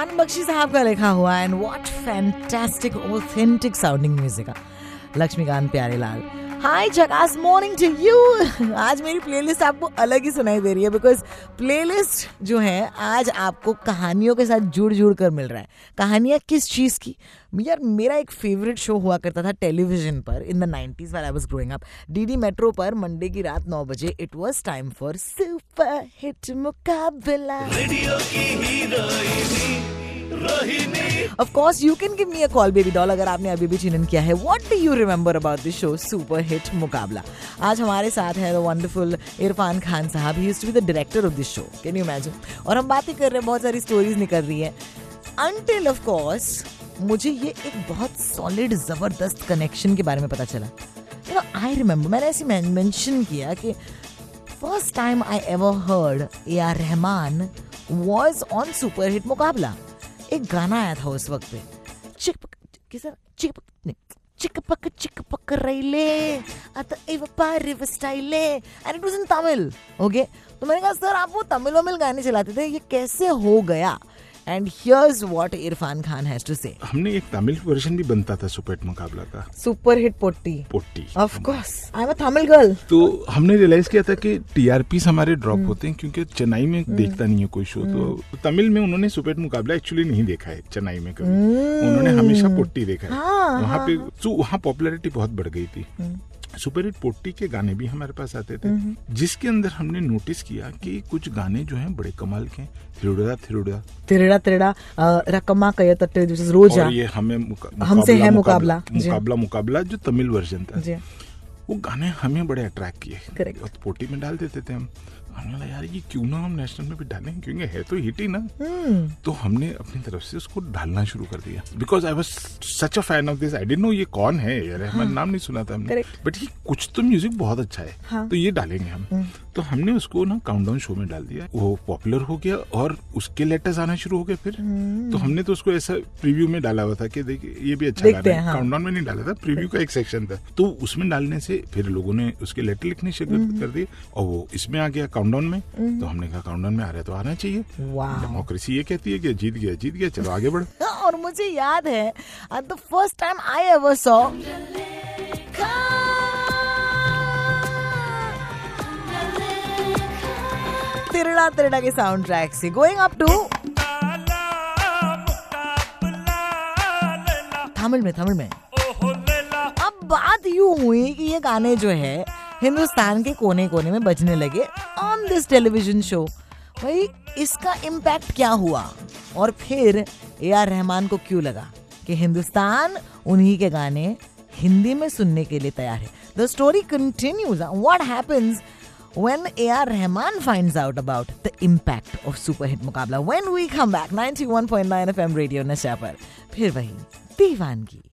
आनंद बख्शी साहब का लिखा हुआ and what fantastic authentic sounding music Laxmikant Pyarelal. Hi झकास मॉर्निंग टू यू आज मेरी प्लेलिस्ट आपको अलग ही सुनाई दे रही है बिकॉज़ प्लेलिस्ट जो है, आज आपको कहानियों के साथ जुड़ जुड़ कर मिल रहा है। कहानियाँ किस चीज़ की? यार, मेरा एक फेवरेट शो हुआ करता था टेलीविज़न पर इन द नाइनटीज वाला I was growing up DD Metro पर मंडे की रात नौ बजे it was time for super hit Muqabla. Of course you can give me a call baby doll अगर आपने अभी भी चिन्हन किया है। What do you remember about this show super hit Muqabla आज हमारे साथ है द वंडरफुल इरफान खान साहब। He to be the director of this show can you imagine और हम बातें कर रहे हैं, बहुत सारी स्टोरीज निकल रही है। अनटिल ऑफ़ कोर्स मुझे ये एक बहुत सॉलिड ज़बरदस्त कनेक्शन के बारे में पता चला। यू नो आई रिमेंबर मैंने ऐसे मेंशन किया कि first time I ever heard A R Rahman was on super hit Muqabla एक गाना आया था उस वक्त पे। चिकपक चिकपक चिकपक स्टाइले and it was in Tamil okay तो मैंने कहा, सर, आप वो तमिल वमिल गाने चलाते थे, ये कैसे हो गया? And here's what Irfan Khan has to say हमने एक तमिल वर्जन भी बनता था सुपर हिट मुकाबला का। सुपर हिट पोट्टी potty of course I am a Tamil girl तो हमने रियलाइज़ किया था कि टीआरपी हमारे ड्रॉप हम्म। होते हैं क्योंकि चेन्नई में हम्म। देखता नहीं है कोई शो तो हम्म। तमिल में उन्होंने सुपर हिट मुकाबला एक्चुअली नहीं देखा है चेन्नई में कभी। उन्होंने हमेशा पोट्टी देखा है। हाँ, वहाँ पे हाँ। तो वहाँ पॉपुलैरिटी बहुत बढ़ गई थी। सुपर हिट पोट्टी के गाने भी हमारे पास आते थे जिसके अंदर हमने नोटिस किया कि कुछ गाने जो हैं बड़े कमाल के थिरुड़ा थिरुड़ा। तिरड़ा तिरड़ा रकमा कय तट्टे रोजा। और ये हमें हमसे है मुकाबला मुकाबला मुकाबला जो तमिल वर्जन था। वो गाने हमें बड़े अट्रैक्ट किए। पोटी में डाल देते थे हम। हमने लगा यार ये क्यों ना हम नेशनल में भी डालें? क्योंकि है तो हिट ही ना। hmm. तो हमने अपनी तरफ़ से उसको डालना शुरू कर दिया। Because I was such a fan of this I don't know ये कौन है। यार हाँ. नाम नहीं सुना था हमने। बट ये कुछ तो म्यूज़िक बहुत अच्छा है। हाँ. तो ये डालेंगे हम। hmm. तो हमने उसको ना काउंटडाउन शो में डाल दिया। वो पॉपुलर हो गया और उसके लेटर्स आना शुरू हो गए फिर। hmm. तो हमने तो उसको ऐसा प्रीव्यू में डाला हुआ था कि देखिए ये भी अच्छा गाना है काउंटडाउन हाँ। में नहीं डाला था प्रीव्यू का एक सेक्शन था। तो उसमें डालने से फिर लोगों ने उसके लेटर लिखने शुरू कर दिए और वो इसमें आ गया काउंटडाउन में तो हमने कहा काउंटडाउन में आ रहा तो आना चाहिए डेमोक्रेसी ये कहती है कि जीत गया जीत गया चलो आगे बढ़ो। और मुझे याद है the first time I ever saw तिरड़ा तिरड़ा के साउंड ट्रैक से। गोइंग अप टू तमिल में तमिल में। अब बात यूँ हुई कि ये गाने जो है हिंदुस्तान के कोने कोने में बजने लगे ऑन दिस टेलीविज़न शो भाई, इसका इम्पैक्ट क्या हुआ? और फिर ए आर रहमान को क्यों लगा कि हिंदुस्तान उन्हीं के गाने हिंदी में सुनने के लिए तैयार है? The story continues what happens when AR Rahman finds out about the impact of Super Hit Mukabla when we come back 91.9 FM Radio नशा पर। फिर वही दीवानगी।